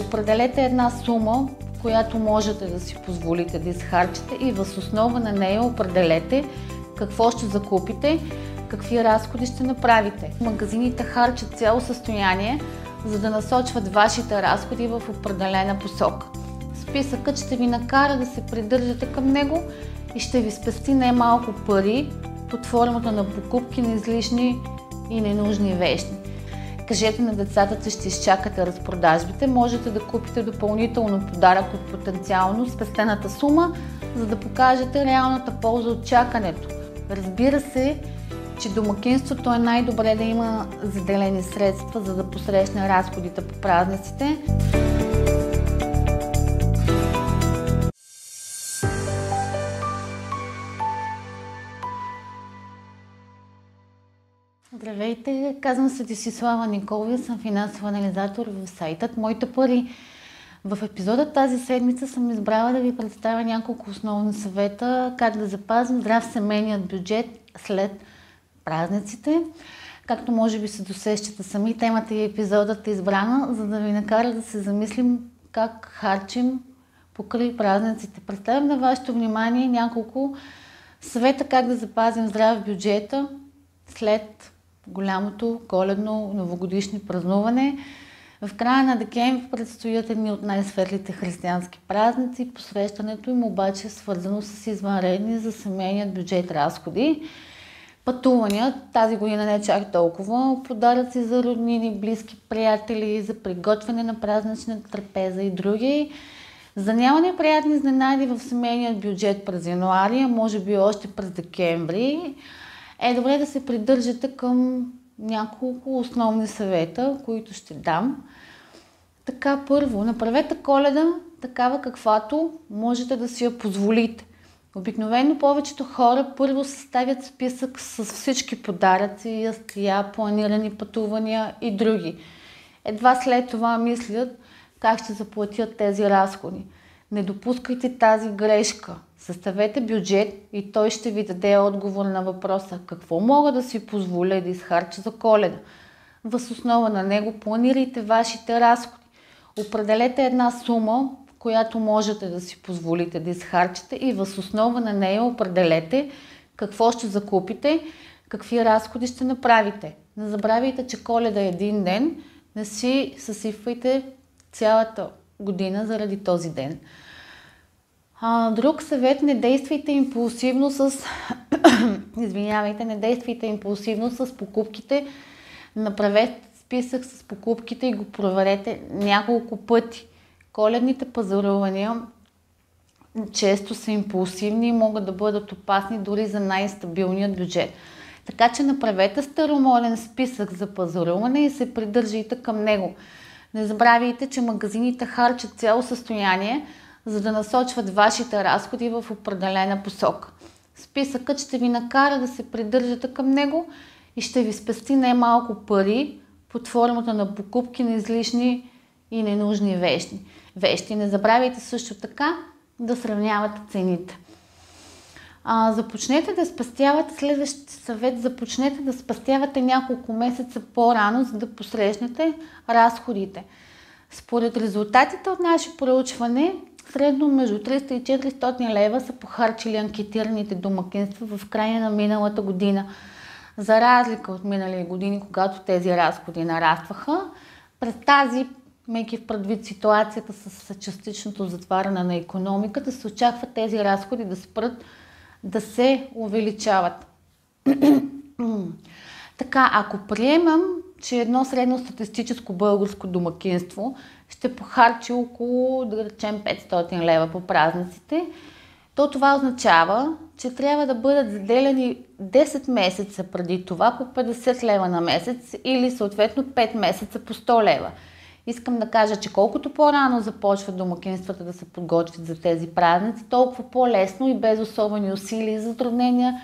Определете една сума, която можете да си позволите да изхарчите и въз основа на нея определете какво ще закупите, какви разходи ще направите. Магазините харчат цяло състояние, за да насочват вашите разходи в определена посока. Списъкът ще ви накара да се придържате към него и ще ви спести най-малко пари под формата на покупки на излишни и ненужни вещи. Кажете на децата, че ще изчакате разпродажбите. Можете да купите допълнително подарък от потенциално спестената сума, за да покажете реалната полза от чакането. Разбира се, че домакинството е най-добре да има заделени средства, за да посрещне разходите по празниците. Здравейте, казвам се Десислава Николова съм финансов анализатор в сайтът Моите пари. В епизода тази седмица съм избрала да ви представя няколко основни съвета как да запазим здрав семейният бюджет след празниците. Както може би се досещате сами, темата и епизодът е избрана, за да ви накара да се замислим как харчим покрай празниците. Представям на вашето внимание няколко съвета как да запазим здрав бюджета след голямото коледно новогодишни празнуване. В края на декември предстоят едни от най-светлите християнски празници. Посрещането им обаче е свързано с извънредни за семейният бюджет разходи. Пътувания тази година не е чак толкова. Подаръци за роднини, близки приятели, за приготвяне на празничната трапеза и други. За няма неприятни изненади в семейният бюджет през януари, а може би още през декември е добре да се придържате към няколко основни съвета, които ще дам. Така, първо, направете коледа такава каквато можете да си я позволите. Обикновено повечето хора първо съставят списък с всички подаръци, ястия, планирани пътувания и други. Едва след това мислят как ще заплатят тези разходи. Не допускайте тази грешка. Съставете бюджет и той ще ви даде отговор на въпроса какво мога да си позволя да изхарча за коледа. Въз основа на него планирайте вашите разходи. Определете една сума, която можете да си позволите да изхарчите и въз основа на нея определете какво ще закупите, какви разходи ще направите. Не забравяйте, че коледа е един ден, не си съсипвайте цялата година заради този ден. А, друг съвет, не действайте импулсивно с... Извинявайте, не действайте импулсивно с покупките. Направете списък с покупките и го проверете няколко пъти. Коледните пазарувания често са импулсивни и могат да бъдат опасни дори за най-стабилният бюджет. Така че направете старомоден списък за пазаруване и се придържайте към него. Не забравяйте, че магазините харчат цяло състояние, за да насочват вашите разходи в определена посока. Списъкът ще ви накара да се придържате към него и ще ви спести най-малко пари под формата на покупки на излишни и ненужни вещи. вещи. Не забравяйте също така да сравнявате цените. А, започнете да спастявате, следващия съвет, започнете да спастявате няколко месеца по-рано, за да посрещнете разходите. Според резултатите от наше проучване, средно между 300 и 400 лева са похарчили анкетираните домакинства в края на миналата година. За разлика от минали години, когато тези разходи нарастваха, през тази, мейки в предвид ситуацията с частичното затваряне на економиката, се очаква тези разходи да спрат да се увеличават. така, ако приемам, че едно средно статистическо българско домакинство ще похарчи около, да речем, 500 лева по празниците, то това означава, че трябва да бъдат заделени 10 месеца преди това по 50 лева на месец или съответно 5 месеца по 100 лева. Искам да кажа, че колкото по-рано започват домакинствата да се подготвят за тези празници, толкова по-лесно и без особени усилия и затруднения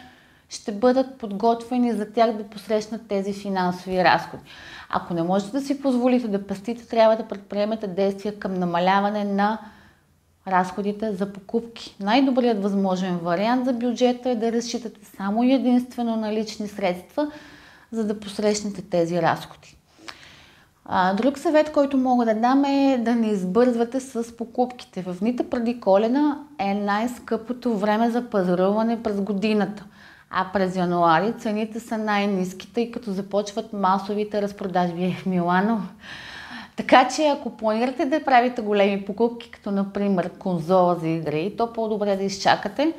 ще бъдат подготвени за тях да посрещнат тези финансови разходи. Ако не можете да си позволите да пастите, трябва да предприемете действия към намаляване на разходите за покупки. Най-добрият възможен вариант за бюджета е да разчитате само единствено на лични средства, за да посрещнете тези разходи. Друг съвет, който мога да дам е да не избързвате с покупките. В дните преди колена е най-скъпото време за пазаруване през годината. А през януари цените са най-низки, тъй като започват масовите разпродажби в Милано. Така че ако планирате да правите големи покупки, като например конзола за игри, то по-добре да изчакате.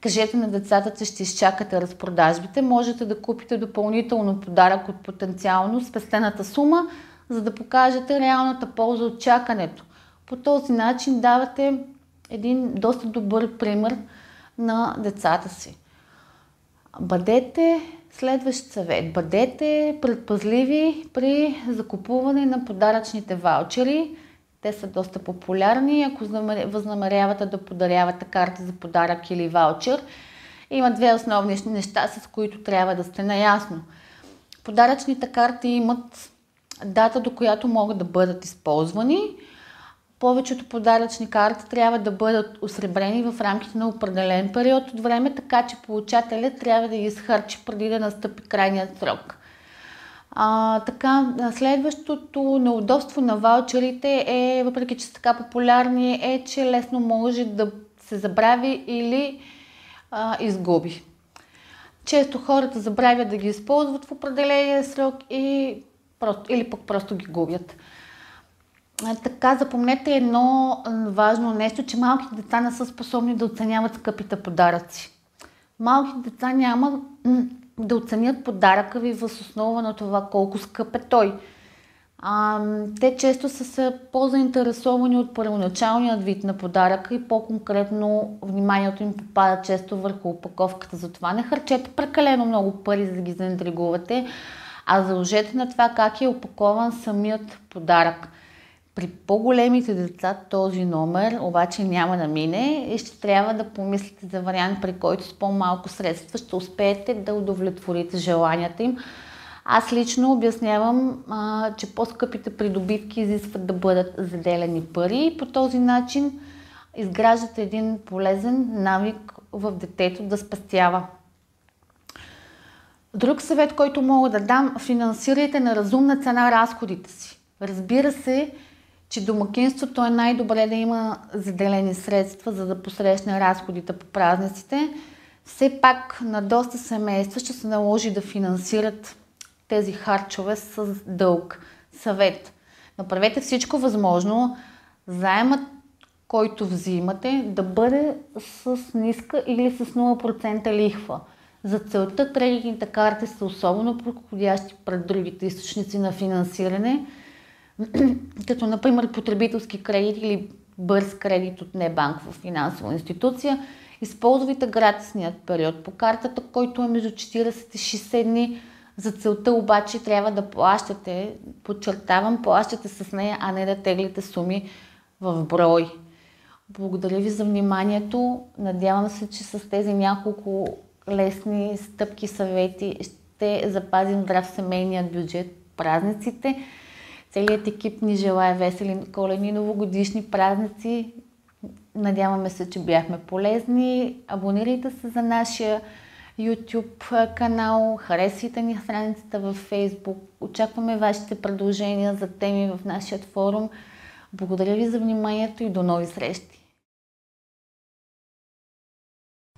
Кажете на децата, че ще изчакате разпродажбите. Можете да купите допълнително подарък от потенциално спестената сума, за да покажете реалната полза от чакането. По този начин давате един доста добър пример на децата си. Бъдете следващ съвет. Бъдете предпазливи при закупуване на подаръчните ваучери. Те са доста популярни. Ако възнамерявате да подарявате карта за подарък или ваучер, има две основни неща, с които трябва да сте наясно. Подаръчните карти имат дата, до която могат да бъдат използвани. Повечето подаръчни карти трябва да бъдат осребрени в рамките на определен период от време, така че получателят трябва да ги изхарчи преди да настъпи крайният срок. А, така, следващото неудобство на ваучерите е, въпреки че са така популярни, е, че лесно може да се забрави или а, изгуби. Често хората забравят да ги използват в определения срок и просто, или пък просто ги губят. Така, запомнете едно важно нещо, че малките деца не са способни да оценяват скъпите подаръци. Малките деца няма да оценят подаръка ви въз основа на това колко скъп е той. А, те често са се по-заинтересовани от първоначалният вид на подаръка и по-конкретно вниманието им попада често върху опаковката. Затова не харчете прекалено много пари, за да ги заинтригувате, а заложете на това как е опакован самият подарък. При по-големите деца този номер обаче няма да мине и ще трябва да помислите за вариант, при който с по-малко средства ще успеете да удовлетворите желанията им. Аз лично обяснявам, а, че по-скъпите придобивки изискват да бъдат заделени пари и по този начин изграждате един полезен навик в детето да спастява. Друг съвет, който мога да дам, финансирайте на разумна цена разходите си. Разбира се, че домакинството е най-добре да има заделени средства, за да посрещне разходите по празниците. Все пак на доста семейства ще се наложи да финансират тези харчове с дълг. Съвет. Направете всичко възможно заемът, който взимате, да бъде с ниска или с 0% лихва. За целта кредитните карти са особено подходящи пред другите източници на финансиране – като например потребителски кредит или бърз кредит от небанкова финансова институция, използвайте гратисният период по картата, който е между 40 и 60 дни. За целта обаче трябва да плащате, подчертавам, плащате с нея, а не да теглите суми в брой. Благодаря ви за вниманието. Надявам се, че с тези няколко лесни стъпки, съвети ще запазим здрав семейният бюджет празниците. Целият екип ни желая весели коледни новогодишни празници. Надяваме се, че бяхме полезни. Абонирайте се за нашия YouTube канал, харесвайте ни страницата във Facebook. Очакваме вашите предложения за теми в нашия форум. Благодаря ви за вниманието и до нови срещи!